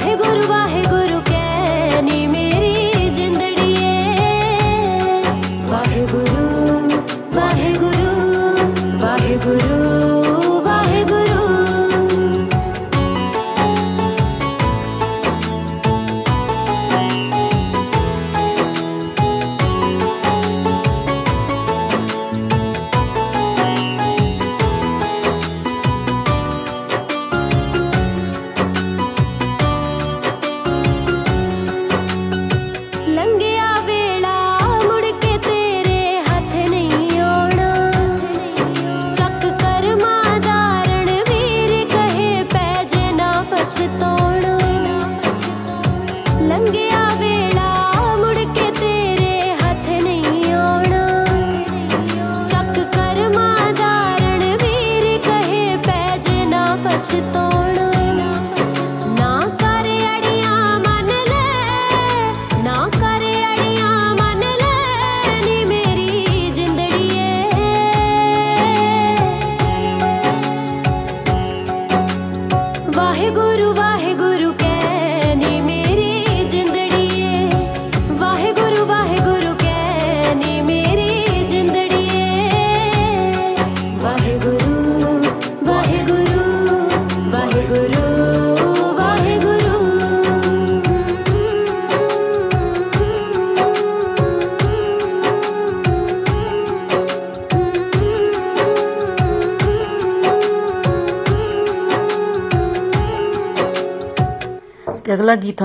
वाहे गुरु वाहे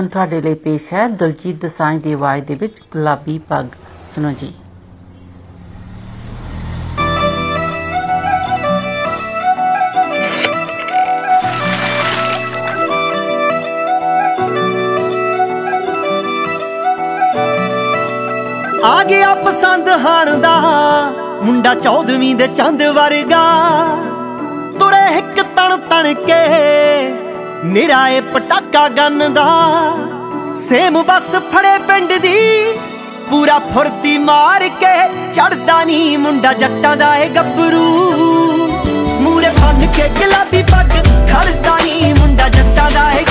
ਹੁਣ ਤੁਹਾਡੇ ਲਈ ਪੇਸ਼ ਹੈ। ਦਲਜੀਤ ਦਸਾਂਝ ਦੀ ਆਵਾਜ਼ ਦੇ ਵਿੱਚ ਗੁਲਾਬੀ ਪੱਗ। ਸੁਣੋ ਜੀ। ਆ ਗਿਆ ਪਸੰਦ ਹਾਣ ਦਾ, ਮੁੰਡਾ ਚੌਦਵੀਂ ਦੇ ਚੰਦ ਵਰਗਾ। ਤੁਰੇ ਇੱਕ ਤਣ ਤਣ ਕੇ ਨਿਰਾਏ ਪਟਾਕਾ ਗੰਨ ਦਾ। ਸੇਮ ਬਸ ਫੜੇ ਪਿੰਡ ਦੀ, ਪੂਰਾ ਫੁਰਤੀ ਮਾਰ ਕੇ ਚੜਦਾ ਨਹੀਂ ਮੁੰਡਾ, ਜੱਟਾਂ ਦਾ ਏ ਗੱਭਰੂ। ਮੂਰੇ ਬੰਨ ਕੇ ਗੁਲਾਬੀ ਪੱਗ ਖੜਦਾ ਨਹੀਂ ਮੁੰਡਾ, ਜੱਟਾਂ ਦਾ ਏ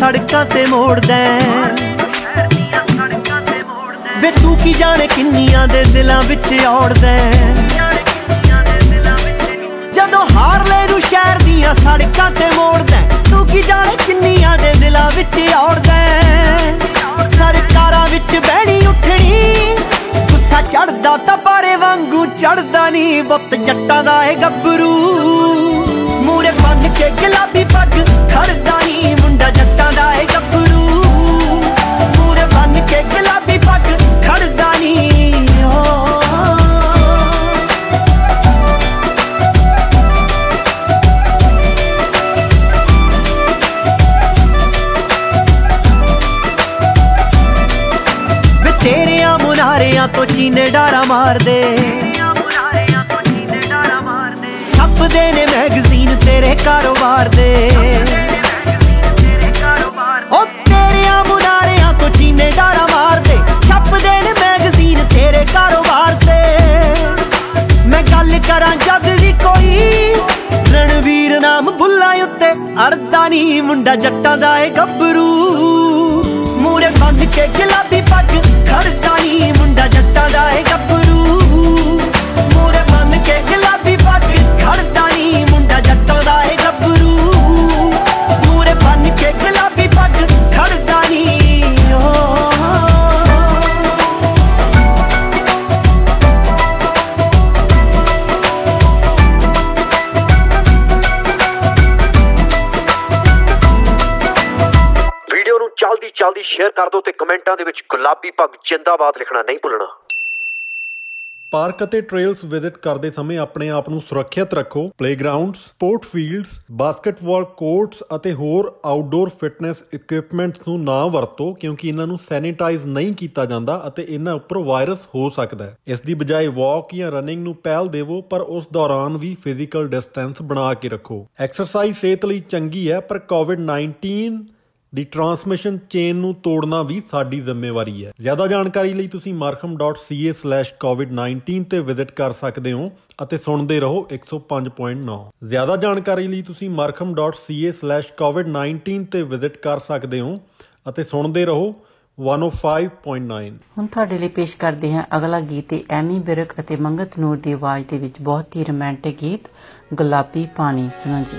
ਸੜਕਾਂ ਤੇ ਮੋੜਦਾ ਹੈ। ਵੇ ਤੂੰ ਕੀ ਜਾਣੇ ਕਿੰਨੀਆਂ ਦੇ ਦਿਲਾਂ ਵਿੱਚ ਔੜਦਾ ਹੈ। ਜਦੋਂ ਹਾਰਲੇ ਨੂੰ ਸ਼ਹਿਰ ਦੀਆਂ ਸੜਕਾਂ ਤੇ ਮੋੜਦਾ ਹੈ, ਤੂੰ ਕੀ ਜਾਣੇ ਕਿੰਨੀਆਂ ਦੇ ਦਿਲਾਂ ਵਿੱਚ ਔੜਦਾ ਹੈ। ਸਰਕਾਰਾਂ ਵਿੱਚ ਬਹਿਣੀ ਉੱਠਣੀ ਗੁੱਸਾ ਚੜਦਾ ਤਾਂ ਪਾਰੇ ਵਾਂਗੂ ਚੜਦਾ ਨਹੀਂ ਬੱਤ ਜੱਟਾਂ ਦਾ ਏ ਗੱਭਰੂ ਮੂਰੇ ਬੰਨ ਕੇ ਗੁਲਾਬੀ ਪੱਗ ਖੜਦਾ ਨਹੀਂ ਮੁੰਡਾ ਜੱਟਾਂ ਦਾ ਏ ਗੱਭਰੂ ਮੂਰੇ ਬੰਨ ਕੇ ਗੁਲਾਬੀ ਪੱਗ ਖੜਦਾ ਨਹੀਂ ਤੇਰਿਆਂ ਮੁਨਾਰਿਆਂ ਤੋਂ ਚੀਨੇ ਡਾਰਾ ਮਾਰਦੇ। ਛਪਦੇ ਨੇ ਮੈਗਜ਼ੀਨ ਤੇਰੇ ਕਾਰੋਬਾਰ ਦੇ। ਉਹ ਤੇਰਿਆਂ ਮੁਨਾਰਿਆਂ ਤੋਂ ਚੀਨੇ ਡਾਰਾ ਮਾਰਦੇ। ਛਪਦੇ ਨੇ ਮੈਗਜ਼ੀਨ ਤੇਰੇ ਕਾਰੋਬਾਰ ਤੇ। ਮੈਂ ਗੱਲ ਕਰਾਂ ਜਦ ਵੀ ਕੋਈ। ਰਣਵੀਰ ਨਾਮ ਬੁੱਲਾਂ ਉੱਤੇ ਅੜਦਾ ਨਹੀਂ ਮੁੰਡਾ ਜੱਟਾਂ ਦਾ ਏ ਗੱਭਰੂ। ਮੂਰੇ ਬੰਨ ਕੇ ਗੁਲਾਬੀ ਪੱਗ ਖੜਦਾ ਨਹੀਂ ਮੁੰਡਾ ਜੱਟਾਂ ਦਾ ਏ ਗੱਭਰੂ। ਕਮੈਂਟਾਂ ਦੇ ਵਿੱਚ ਗੁਲਾਬੀ ਪੱਗ ਜਿੰਦਾਬਾਦ ਲਿਖਣਾ ਨਹੀਂ ਭੁੱਲਣਾ। ਪਾਰਕ ਅਤੇ ਟ੍ਰੇਲਸ ਵਿਜ਼ਿਟ ਕਰਦੇ ਸਮੇਂ ਆਪਣੇ ਆਪ ਨੂੰ ਸੁਰੱਖਿਅਤ ਰੱਖੋ। Playgrounds sport fields basketball courts ਅਤੇ ਹੋਰ ਆਊਟਡੋਰ ਫਿਟਨੈਸ ਇਕਵਿਪਮੈਂਟਸ ਨੂੰ ਨਾ ਵਰਤੋ ਕਿਉਂਕਿ ਇਹਨਾਂ ਨੂੰ ਸੈਨੀਟਾਈਜ਼ ਨਹੀਂ ਕੀਤਾ ਜਾਂਦਾ ਅਤੇ ਇਹਨਾਂ ਉੱਪਰ ਵਾਇਰਸ ਹੋ ਸਕਦਾ ਹੈ। ਇਸ ਦੀ ਬਜਾਏ ਵਾਕ ਜਾਂ ਰਨਿੰਗ ਨੂੰ ਪਹਿਲ ਦੇਵੋ, ਪਰ ਉਸ ਦੌਰਾਨ ਵੀ ਫਿਜ਼ੀਕਲ ਡਿਸਟੈਂਸ ਬਣਾ ਕੇ ਰੱਖੋ। ਐਕਸਰਸਾਈਜ਼ ਸਿਹਤ ਲਈ ਚੰਗੀ ਹੈ, ਪਰ ਕੋਵਿਡ-19 ਦੀ ਟਰਾਂਸਮਿਸ਼ਨ ਚੇਨ ਨੂੰ ਤੋੜਨਾ ਵੀ ਸਾਡੀ ਜ਼ਿੰਮੇਵਾਰੀ ਹੈ। ਜ਼ਿਆਦਾ ਜਾਣਕਾਰੀ ਲਈ ਤੁਸੀਂ markham.ca/covid19 ਤੇ ਵਿਜ਼ਿਟ ਕਰ ਸਕਦੇ ਹੋ ਅਤੇ ਸੁਣਦੇ ਰਹੋ 105.9 ਜ਼ਿਆਦਾ ਜਾਣਕਾਰੀ ਲਈ ਤੁਸੀਂ markham.ca/covid19 ਤੇ ਵਿਜ਼ਿਟ ਕਰ ਸਕਦੇ ਹੋ ਅਤੇ ਸੁਣਦੇ ਰਹੋ 105.9 ਹੁਣ ਤੁਹਾਡੇ ਲਈ ਪੇਸ਼ ਕਰਦੇ ਹਾਂ ਅਗਲਾ ਗੀਤ ਇਹ ਐਮੀ ਬਿਰਕ ਅਤੇ ਮੰਗਤ ਨੂਰ ਦੀ ਆਵਾਜ਼ ਦੇ ਵਿੱਚ ਬਹੁਤ ਹੀ ਰੋਮਾਂਟਿਕ ਗੀਤ, ਗੁਲਾਬੀ ਪਾਣੀ ਸੁਣੋ ਜੀ।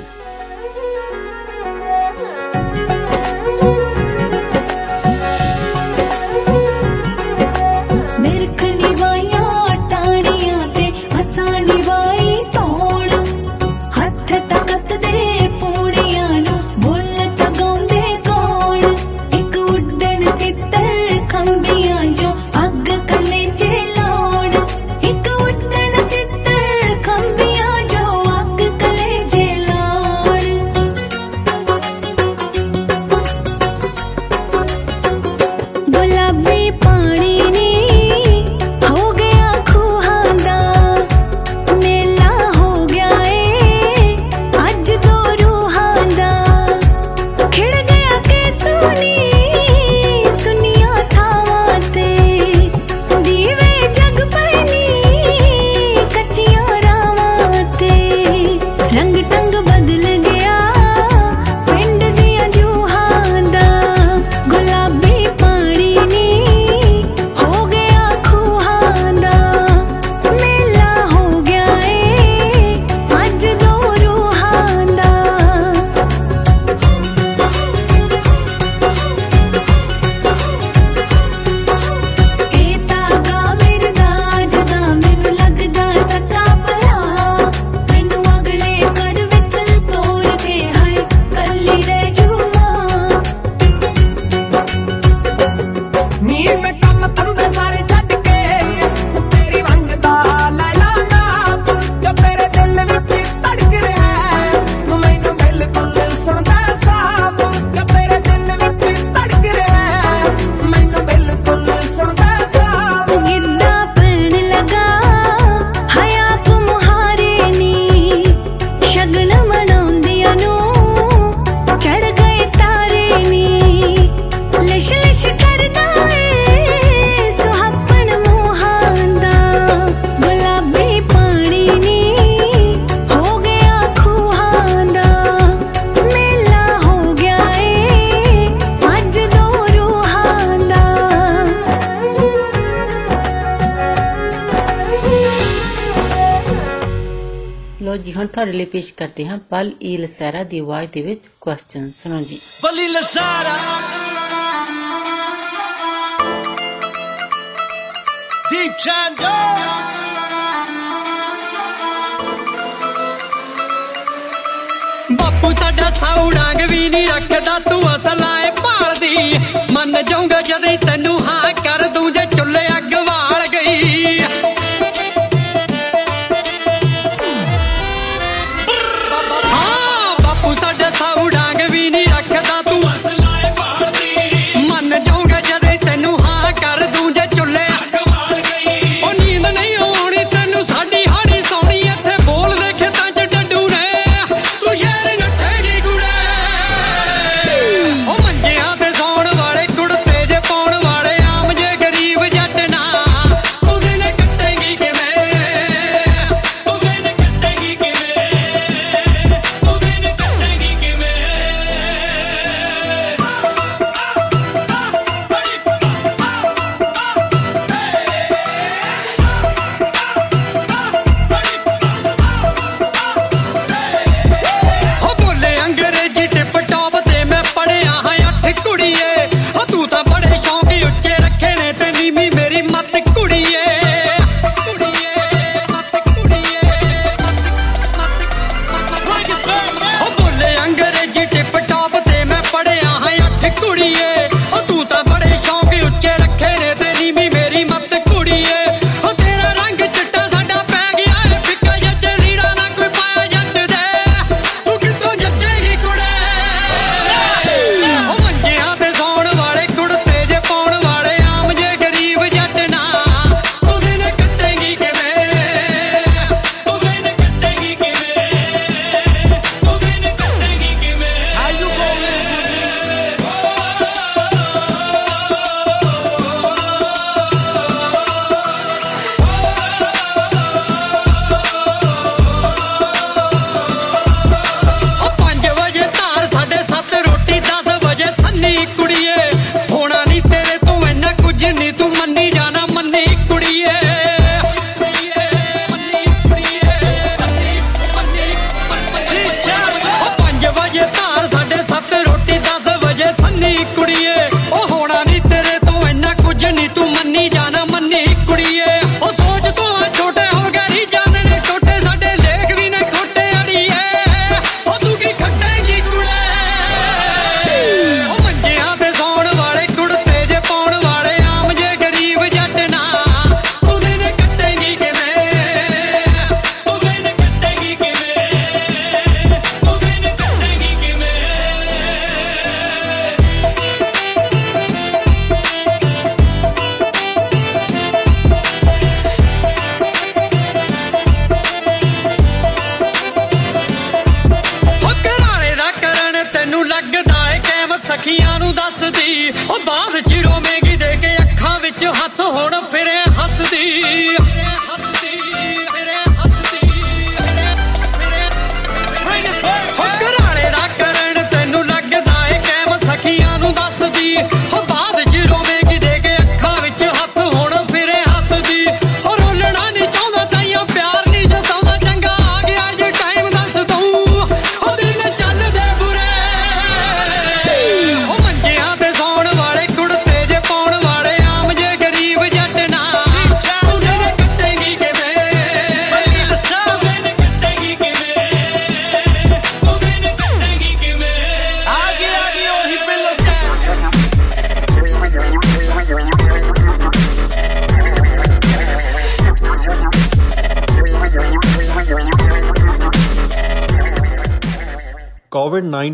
ਤੁਹਾਡੇ ਲਈ ਪੇਸ਼ ਕਰਦੇ ਹਾਂ ਪਲ ਈ ਲਸਾਰਾ ਦੀ ਆਵਾਜ਼ ਦੇ ਵਿੱਚ ਕੁਐਸਚਨ ਸੁਣੋ ਜੀ ਬਲੀ ਲਸਾਰਾ ਦੀਪ ਚੰਦੋ ਬਾਪੂ ਸਾਡਾ ਸੌਣਾਂਗ ਵੀ ਨਹੀਂ ਰੱਖਦਾ ਤੂੰ ਅਸਲਾਂ ਏ ਭਾਲਦੀ ਮੰਨ ਜਾਊਂਗਾ ਜਦ ਤੈਨੂੰ ਹਾਂ ਕਰ ਦੂੰ ਜੇ ਚੁੱਲ੍ਹੇ ਅੱਗ ਵਾਲ ਗਈ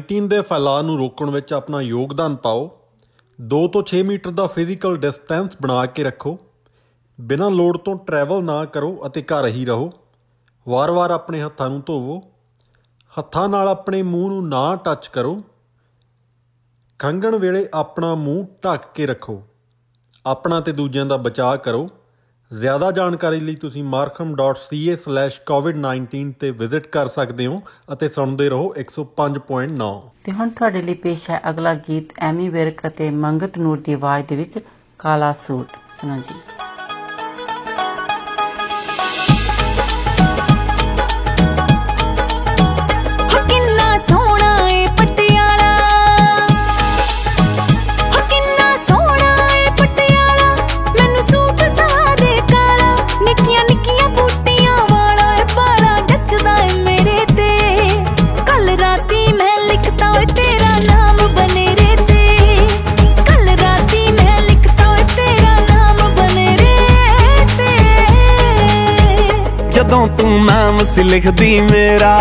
COVID-19 ਦੇ ਫੈਲਾਅ ਨੂੰ ਰੋਕਣ ਵਿੱਚ ਆਪਣਾ ਯੋਗਦਾਨ ਪਾਓ। 2 ਤੋਂ 6 ਮੀਟਰ ਦਾ ਫਿਜ਼ੀਕਲ ਡਿਸਟੈਂਸ ਬਣਾ ਕੇ ਰੱਖੋ। ਬਿਨਾਂ ਲੋੜ ਤੋਂ ਟਰੈਵਲ ਨਾ ਕਰੋ ਅਤੇ ਘਰ ਹੀ ਰਹੋ। ਵਾਰ-ਵਾਰ ਆਪਣੇ ਹੱਥਾਂ ਨੂੰ ਧੋਵੋ। ਹੱਥਾਂ ਨਾਲ ਆਪਣੇ ਮੂੰਹ ਨੂੰ ਨਾ ਟੱਚ ਕਰੋ। ਖੰਗਣ ਵੇਲੇ ਆਪਣਾ ਮੂੰਹ ਢੱਕ ਕੇ ਰੱਖੋ। ਆਪਣਾ ਤੇ ਦੂਜਿਆਂ ਦਾ ਬਚਾਅ ਕਰੋ। ਜ਼ਿਆਦਾ ਜਾਣਕਾਰੀ ਲਈ ਤੁਸੀਂ markham.ca/covid19 ਤੇ ਵਿਜ਼ਿਟ ਕਰ ਸਕਦੇ ਹੋ ਅਤੇ ਸੁਣਦੇ ਰਹੋ 105.9 ਤੇ ਹੁਣ ਤੁਹਾਡੇ ਲਈ ਪੇਸ਼ ਹੈ ਅਗਲਾ ਗੀਤ ਐਮੀ ਵਿਰਕ ਅਤੇ ਮੰਗਤ ਨੂਰ ਦੀ ਆਵਾਜ਼ ਦੇ ਵਿੱਚ ਕਾਲਾ ਸੂਟ। ਸੁਣੋ ਜੀ। ਨਾਮ ਸੀ ਲਿਖਦੀ ਮੇਰਾ।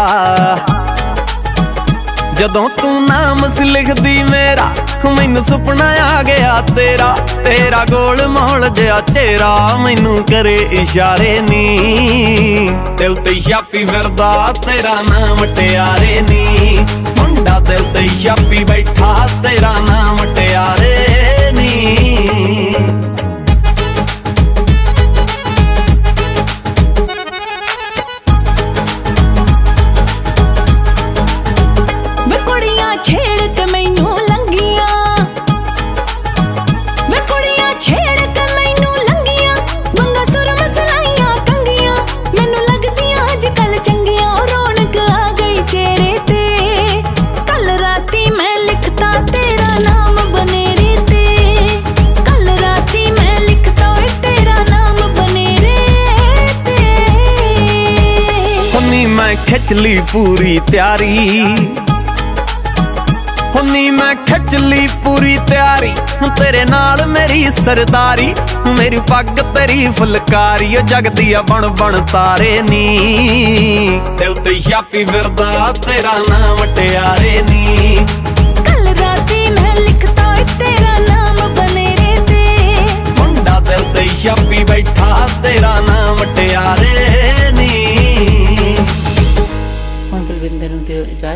ਜਦੋਂ ਤੂੰ ਨਾਮ ਸੀ ਲਿਖਦੀ ਮੇਰਾ, ਮੈਨੂੰ ਸੁਪਨਾ ਆ ਗਿਆ ਤੇਰਾ। ਤੇਰਾ ਗੋਲ ਮੋਲ ਜਿਹਾ ਚਿਹਰਾ ਮੈਨੂੰ ਕਰੇ ਇਸ਼ਾਰੇ ਨੀ। ਦਿਲ ਤੇ ਛਾਪੀ ਫਿਰਦਾ, ਤੇਰਾ ਨਾਮ ਟਿਆਰੇ ਨੀ। ਮੁੰਡਾ ਦਿਲ ਤੇ ਛਾਪੀ ਬੈਠਾ, ਤੇਰਾ ਨਾਮ ਟਿਆਰੇ ਖਿੱਚ ਲਈ ਪੂਰੀ ਤਿਆਰੀ। ਹੁੰਨੀ ਮੈਂ ਖਿੱਚ ਲਈ ਪੂਰੀ ਤਿਆਰੀ। ਹੁਣ ਤੇਰੇ ਨਾਲ ਮੇਰੀ ਸਰਦਾਰੀ। ਮੇਰੀ ਪੱਗ ਤੇਰੀ ਫੁਲਕਾਰੀ। ਓ ਜਗਦੀ ਆ ਬਣ ਬਣ ਤਾਰੇ ਨੀ। ਦਿਲ ਤੇ ਛਾਪੀ ਫਿਰਦਾ, ਤੇਰਾ ਨਾਮ ਟਿਆਰੇ ਨੀ।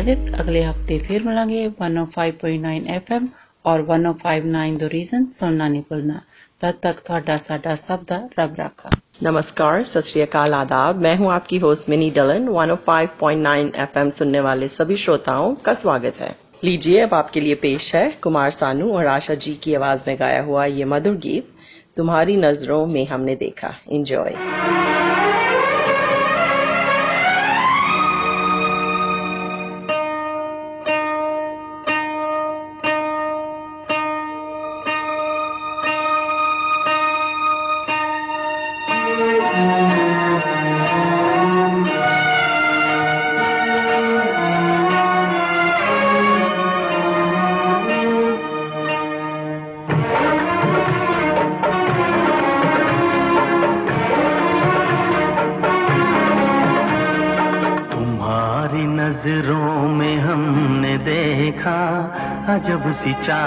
ਨੂੰ ਦਿਓ ਇਜਾਜ਼ਤ ਅਗਲੇ ਹਫਤੇ ਫਿਰ ਮਿਲਾਂਗੇ 105.9 FM ਔਰ 1059 ਦੋ ਰੀਜ਼ਨ ਸੁਣਨਾ ਨਹੀਂ ਭੁੱਲਣਾ ਤਦ ਤੱਕ ਤੁਹਾਡਾ ਸਾਡਾ ਸਭ ਦਾ ਰੱਬ ਰਾਖਾ नमस्कार सत श्री अकाल आदाब मैं हूं आपकी होस्ट मिनी डलन 105.9 एफएम सुनने वाले सभी श्रोताओं का स्वागत है लीजिए अब आपके लिए पेश है कुमार सानू और आशा जी की आवाज में गाया हुआ ये मधुर गीत तुम्हारी नजरों में हमने देखा इंजॉय सी चाहत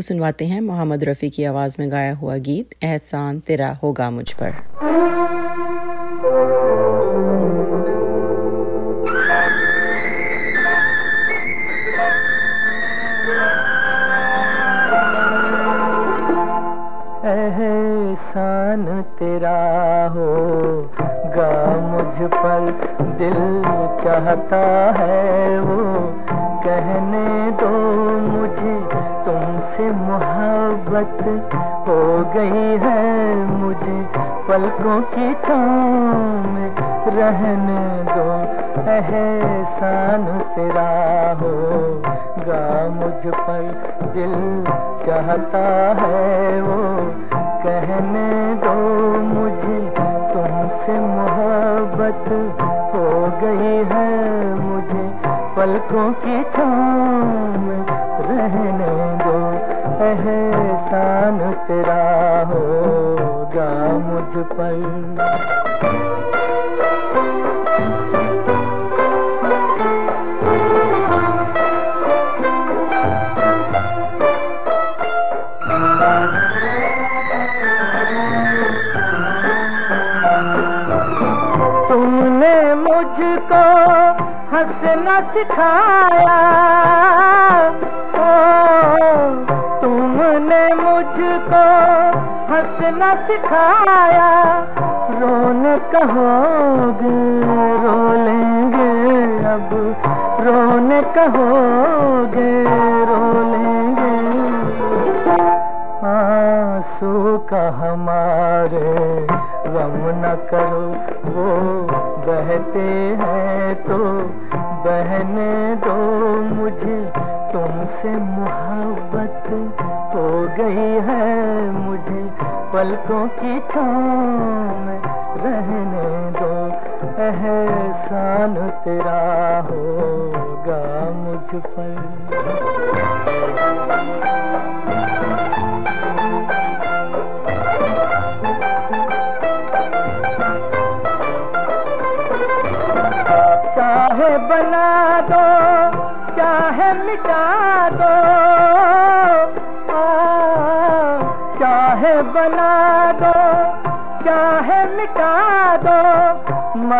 सुनवाते हैं मोहम्मद रफ़ी की आवाज़ में गाया हुआ गीत, एहसान तेरा होगा मुझ पर। तेरा हो जा मुझ पर। तुमने मुझको हंसना सिखाया। हंसना सिखाया। रोने कहोगे रो लेंगे अब। रोने कहोगे रो लेंगे आँसू का हमारे गम न करो, वो बहते हैं तो बहने दो मुझे। तुमसे मोहब्बत हो गई है पलकों की में रहने दो। एहसान तेरा होगा मुझ पर।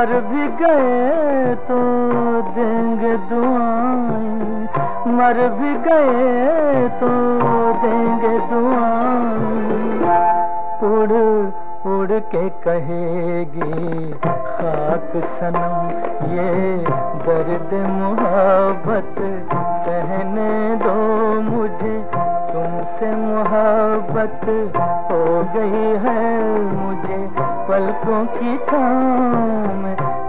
मर भी गए तो देंगे दुआएँ। मर भी गए तो देंगे दुआएँ। उड़ उड़ के कहेगी, खाक सनम, ये दर्द मोहब्बत, सहने दो मुझे, तुमसे मोहब्बत हो गई है मुझे, पलकों की छाँव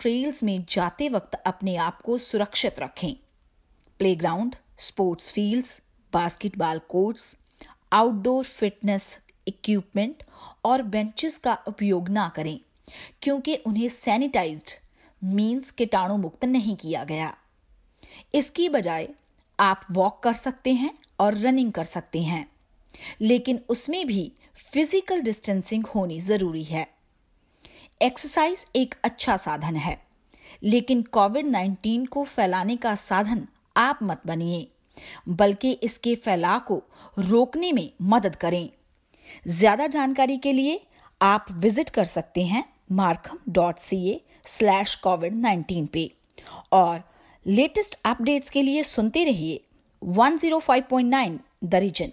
ट्रेल्स में जाते वक्त अपने आप को सुरक्षित रखें। Playground sports fields basketball courts outdoor fitness equipment और बेंचेस का उपयोग ना करें, क्योंकि उन्हें सैनिटाइज्ड मीन्स कीटाणु मुक्त नहीं किया गया। इसकी बजाय आप वॉक कर सकते हैं और रनिंग कर सकते हैं, लेकिन उसमें भी फ़िज़िकल डिस्टेंसिंग होनी ज़रूरी है। एक्सरसाइज एक अच्छा साधन है। लेकिन कोविड 19 को फैलाने का साधन आप मत बनिए, बल्कि इसके फैलाव को रोकने में मदद करें। ज़्यादा जानकारी के लिए आप विज़िट कर सकते हैं Markham dot C A slash COVID nineteen पे। और लेटेस्ट अपडेट्स के लिए सुनते रहिए 105.9 द रीजन।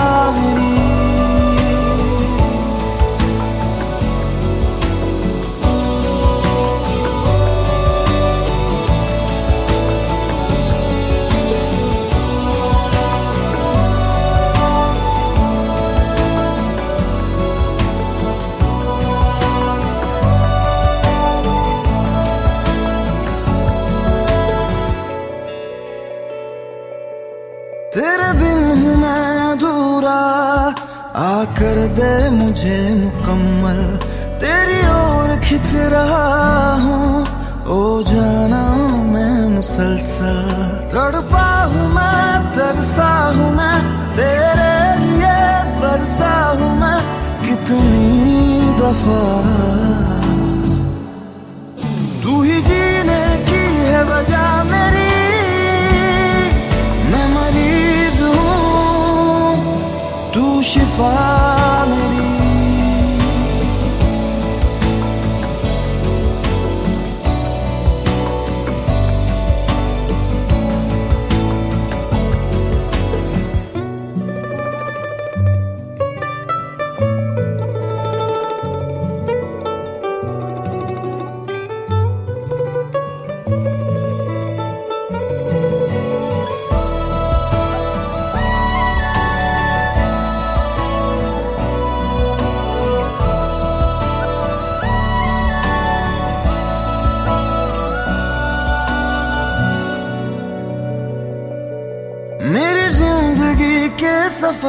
मुझे मुकम्मल। तेरी ओर खिंच रहा हूँ। ओ जाना मैं मुसलसल। तड़पा हूँ मैं, तरसा हूँ मैं। तेरे लिए बरसा हूँ मैं। कितनी दफ़ा। तू ही जीने की है वजह मेरी। मैं मरीज़ हूँ। तू शिफा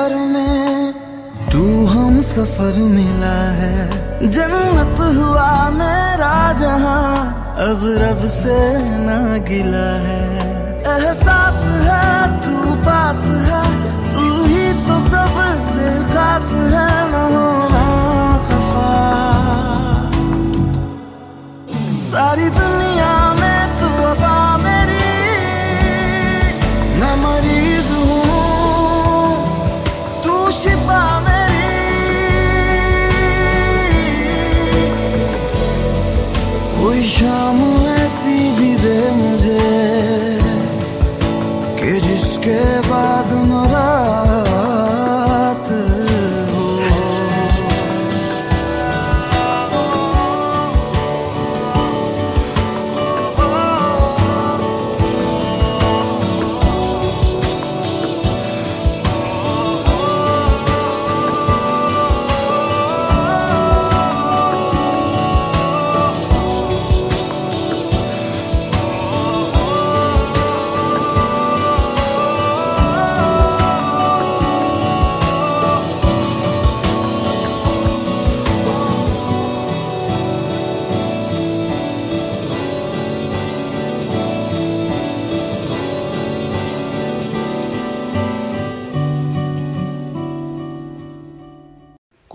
सफ़र में तू हम सफ़र मिला है। जन्नत हुआ मेरा जहाँ, अब रब से ना गिला है। एहसास है तू पास है, तू ही तो सबसे खास है सारी दुनिया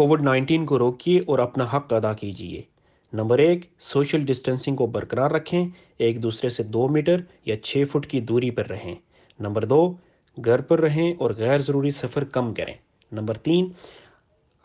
कोविड 19 को रोकिए और अपना हक अदा कीजिए। नंबर एक, सोशल डिस्टेंसिंग को बरकरार रखें। एक दूसरे से दो मीटर या छः फुट की दूरी पर रहें। नंबर दो, घर पर रहें और गैर ज़रूरी सफ़र कम करें। नंबर तीन,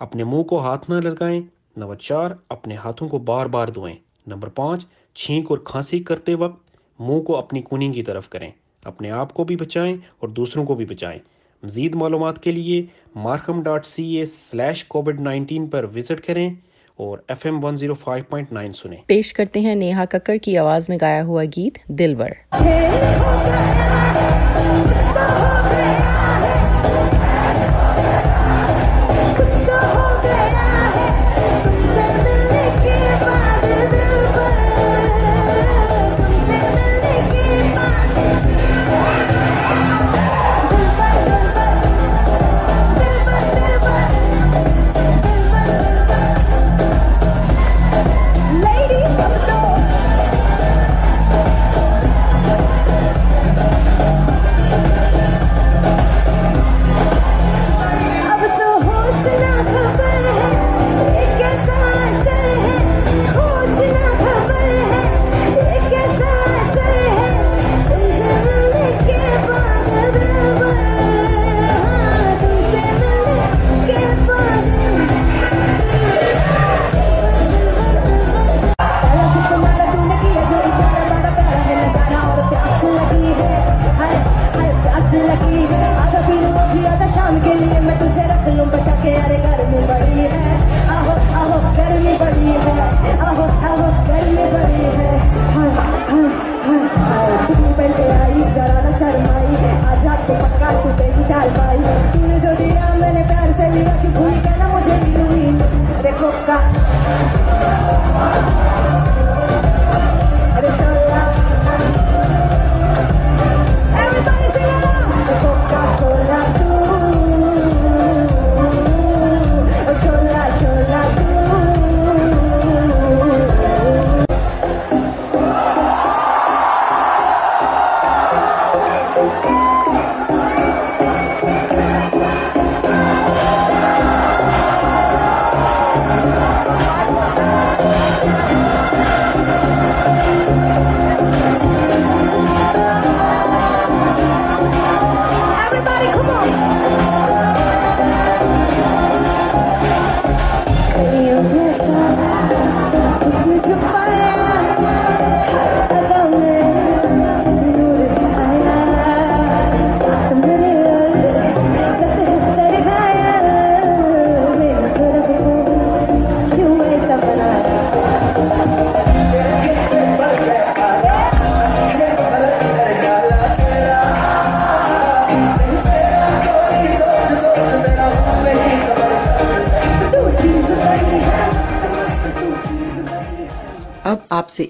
अपने मुँह को हाथ न लगाएँ। नंबर चार, अपने हाथों को बार बार धोएँ। नंबर पाँच, छींक और खांसी करते वक्त मुँह को अपनी कूनी की तरफ़ करें। अपने आप को भी बचाएँ और दूसरों को भी बचाएँ। मज़ीद मालूम के लिए Markham dot C A slash COVID nineteen पर विज़िट करें और F M one zero five point nine सुने। पेश करते हैं नेहा कक्कर की आवाज़ में गाया हुआ गीत दिलवर।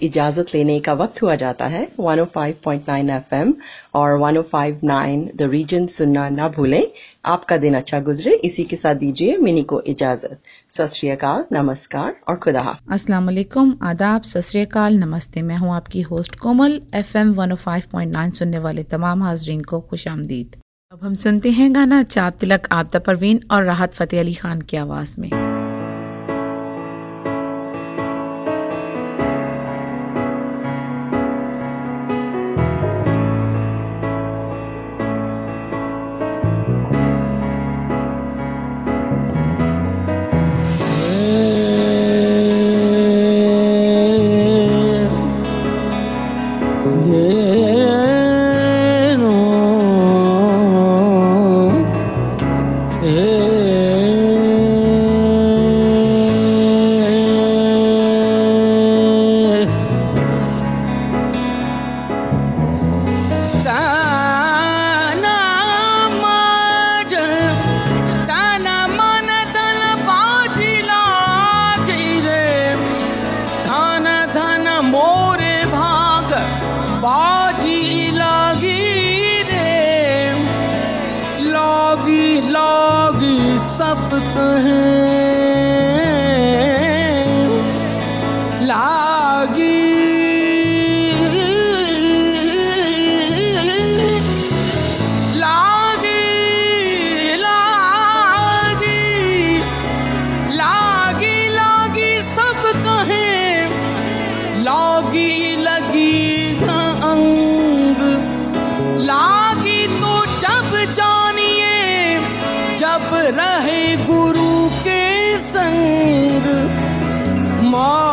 इजाज़त लेने का वक्त हुआ जाता है। 105.9 एफएम और 105.9 द रीजन सुनना ना भूलें। आपका दिन अच्छा गुजरे। इसी के साथ दीजिए मिनी को इजाज़त। सत नमस्कार और खुदा। अस्सलाम वालेकुम आदाब। सत नमस्ते। मैं हूँ आपकी होस्ट कोमल। एफएम 105.9 सुनने वाले तमाम हाजरीन को खुश आमदीद। अब हम सुनते हैं गाना चाप तिलक आपदा परवीन और राहत फ़तेह अली खान की आवाज़ में। रहे गुरु के संग। मौला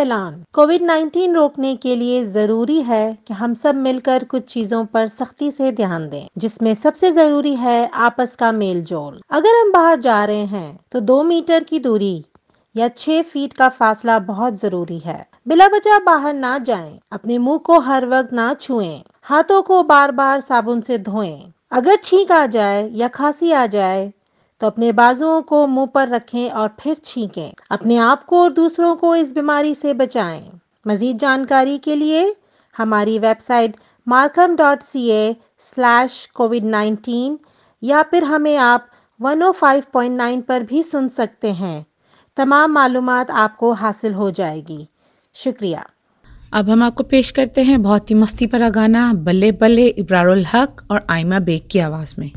ऐलान। कोविड 19 रोकने के लिए ज़रूरी है कि हम सब मिलकर कुछ चीज़ों पर सख्ती से ध्यान दें जिसमें सबसे ज़रूरी है आपस का मेल जोल अगर हम बाहर जा रहे हैं तो दो मीटर की दूरी या छह फीट का फासला बहुत ज़रूरी है। बिला वजह बाहर ना जाएँ, अपने मुँह को हर वक्त ना छुएँ, हाथों को बार बार साबुन से धोएँ। अगर छींक आ जाए या खांसी आ जाए तो अपने बाजुओं को मुँह पर रखें और फिर छींकें। अपने आप को और दूसरों को इस बीमारी से बचाएँ। मजीद जानकारी के लिए हमारी website Markham dot C A slash COVID nineteen या फिर हमें आप 105.9 पर भी सुन सकते हैं। तमाम मालूम आपको हासिल हो जाएगी। शुक्रिया। अब हम आपको पेश करते हैं बहुत ही मस्ती भरा गाना, बल्ले बल्ले इब्रारुल हक और आयमा बेग की आवाज़ में।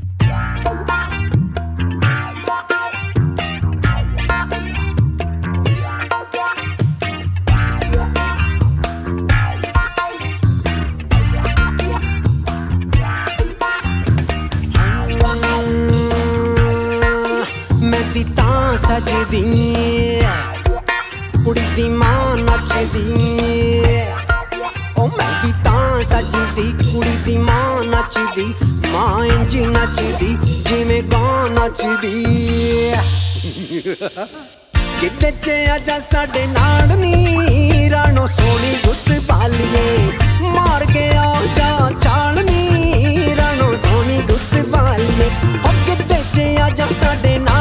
ਮੈਂ ਤਾਂ ਸਜਦੀ ਕੁੜੀ ਦੀ ਮਾਂ ਨੱਚਦੀ। ਓ ਮੈਂ ਤਾਂ ਸਜਦੀ, ਕੁੜੀ ਦੀ ਮਾਂ ਨੱਚਦੀ, ਮਾਂ ਇੰਜ ਨੱਚਦੀ, ਜਿਵੇਂ ਗਾਂ ਨੱਚਦੀ। ਕਿਤੇ ਚ ਆਜਾ ਸਾਡੇ ਨਾਲ ਨੀ, ਰਾਣੋ ਸੋਹਣੀ ਗੁੱਤ ਪਾਲੀਏ ਮਾਰ ਕੇ ਆ ਜਾ ਛਾਲਣੀ ਰਾਣੋ ਸੋਹਣੀ ਗੁੱਤ ਪਾਲੀਏ ਉਹ ਕਿਤੇ ਚ ਆਜਾ ਸਾਡੇ ਨਾਲ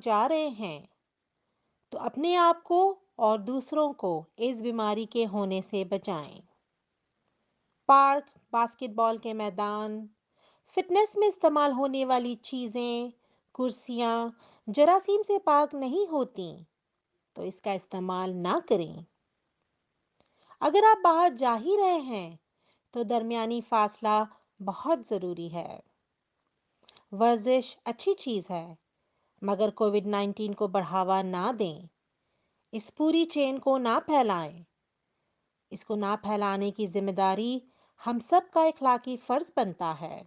जा रहे हैं। तो अपने आप को और दूसरों को इस बीमारी के होने से बचाएँ। पार्क, बास्केटबॉल के मैदान, फिटनेस में इस्तेमाल होने वाली चीज़ें, कुर्सियाँ जरासीम से पाक नहीं होती तो इसका इस्तेमाल ना करें। अगर आप बाहर जा ही रहे हैं तो दरमियानी फासला बहुत ज़रूरी है। वर्जिश अच्छी चीज़ है। मगर कोविड 19 को बढ़ावा ना दें। इस पूरी चेन को ना फैलाएँ। इसको ना फैलाने की ज़िम्मेदारी हम सब का इखलाकी फ़र्ज़ बनता है।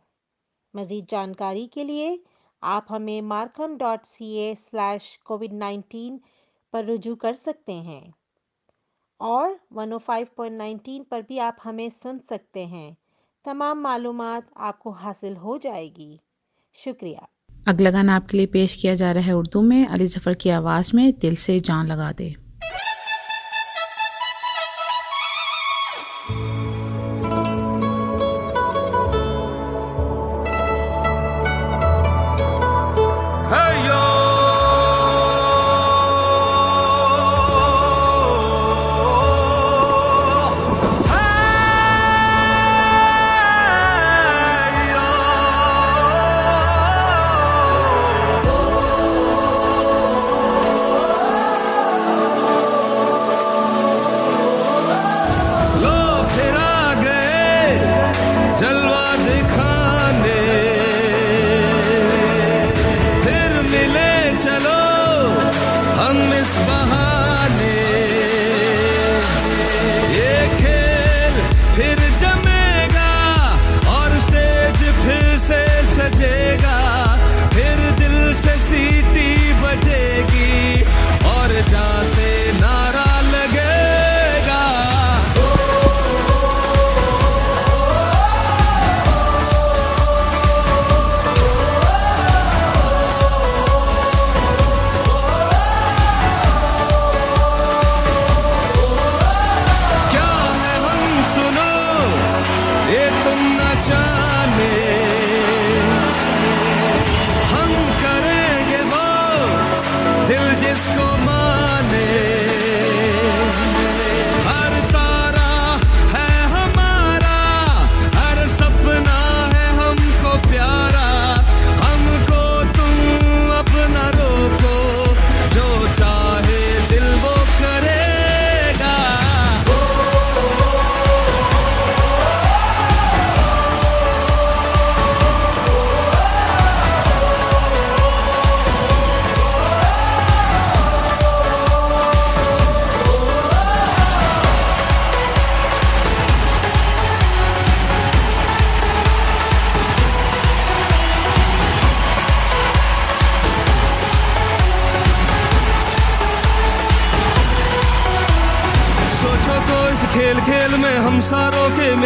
मज़ीद जानकारी के लिए आप हमें Markham dot C A slash COVID nineteen पर रुजू कर सकते हैं। और 105.19 पर भी आप हमें सुन सकते हैं। तमाम मालूम आपको हासिल हो जाएगी। शुक्रिया। अगला गाना आपके लिए पेश किया जा रहा है उर्दू में, अली ज़फ़र की आवाज़ में, दिल से जान लगा दे।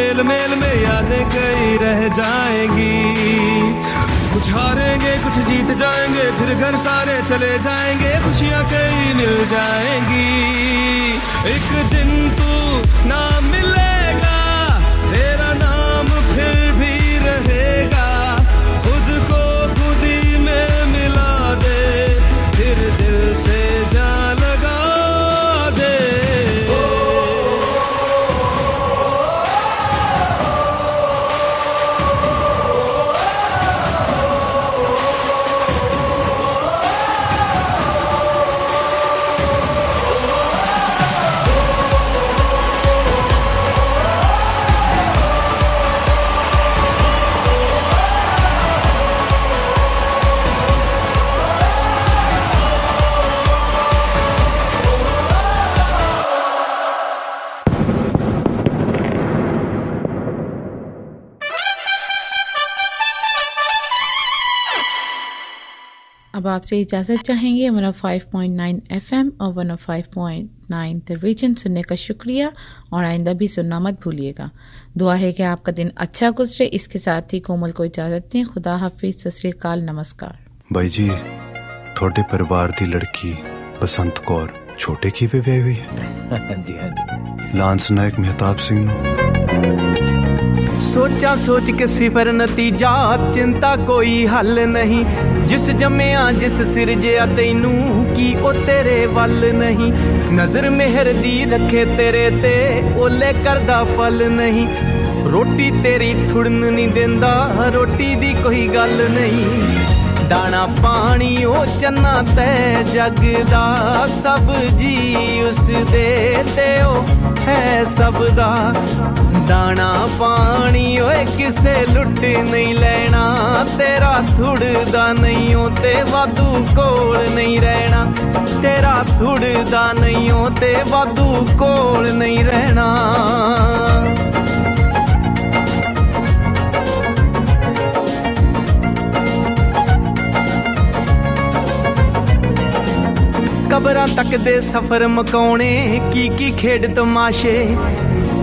मेल मेल में यादें कई रह जाएँगी। कुछ हारेंगे, कुछ जीत जाएँगे, फिर घर सारे चले जाएँगे। खुशियाँ कई मिल जाएँगी आपसे इजाज़त चाहेंगे। One of five point nine F M और one of five point nine the region सुनने का शुक्रिया और आइंदा भी सुनना मत भूलिएगा। दुआ है कि आपका दिन अच्छा गुजरे। इसके साथ ही कोमल को इजाज़त दें। खुदा हाफिज। सतरीकाल नमस्कार। भाई जी थोड़े परिवार की लड़की बसंत कौर छोटे की विवाह हुई है? जी हाँ जी। लांस नायक मेहताब सिंह ਸੋਚਾਂ ਸੋਚ ਕੇ ਸਿਫਰ ਨਤੀਜਾ, ਚਿੰਤਾ ਕੋਈ ਹੱਲ ਨਹੀਂ। ਜਿਸ ਜੰਮਿਆ, ਜਿਸ ਸਿਰਜਿਆ, ਤੈਨੂੰ ਕੀ ਉਹ ਤੇਰੇ ਵੱਲ ਨਹੀਂ। ਨਜ਼ਰ ਮਿਹਰ ਦੀ ਰੱਖੇ ਤੇਰੇ ਤੇ ਓਲੇ ਕਰਦਾ ਫਲ ਨਹੀਂ। ਰੋਟੀ ਤੇਰੀ ਥੁੜਨ ਨਹੀਂ ਦਿੰਦਾ, ਰੋਟੀ ਦੀ ਕੋਈ ਗੱਲ ਨਹੀਂ। ਦਾਣਾ ਪਾਣੀ ਉਹ ਚੰਨਾ ਤੈ ਜਗ ਦਾ ਸਭ ਜੀ ਉਸ ਦੇ ਤੇ ਉਹ ਹੈ ਸਭ ਦਾ। ਦਾਣਾ ਪਾਣੀ ਓਏ ਕਿਸੇ ਲੁੱਟ ਨਹੀਂ ਲੈਣਾ, ਤੇਰਾ ਥੁੜਦਾ ਨਹੀਂ ਓ ਤੇ ਵਾਧੂ ਕੋਲ ਨਹੀਂ ਰਹਿਣਾ। ਤੇਰਾ ਥੁੜਦਾ ਨਹੀਂ ਓ ਤੇ ਵਾਧੂ ਕੋਲ ਨਹੀਂ ਰਹਿਣਾ। ਕਬਰਾਂ ਤੱਕ ਦੇ ਸਫ਼ਰ ਮਕਾਉਣੇ ਕੀ ਕੀ ਖੇਡ ਤਮਾਸ਼ੇ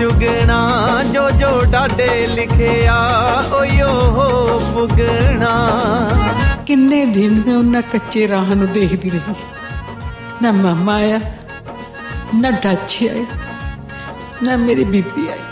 ਚੁਗਣਾ, ਜੋ ਜੋ ਡਾਡੇ ਲਿਖਿਆ, ਓਏ ਓ ਪੁਗਣਾ ਕਿੰਨੇ ਦਿਨ ਮੈਂ ਉਹਨਾਂ ਕੱਚੇ ਰਾਹ ਨੂੰ ਦੇਖਦੀ ਰਹੀ। ਨਾ ਮਾਮਾ ਆਇਆ, ਨਾ ਡਾਚੀ ਆਇਆ, ਨਾ ਮੇਰੀ ਬੀਬੀ ਆਈ।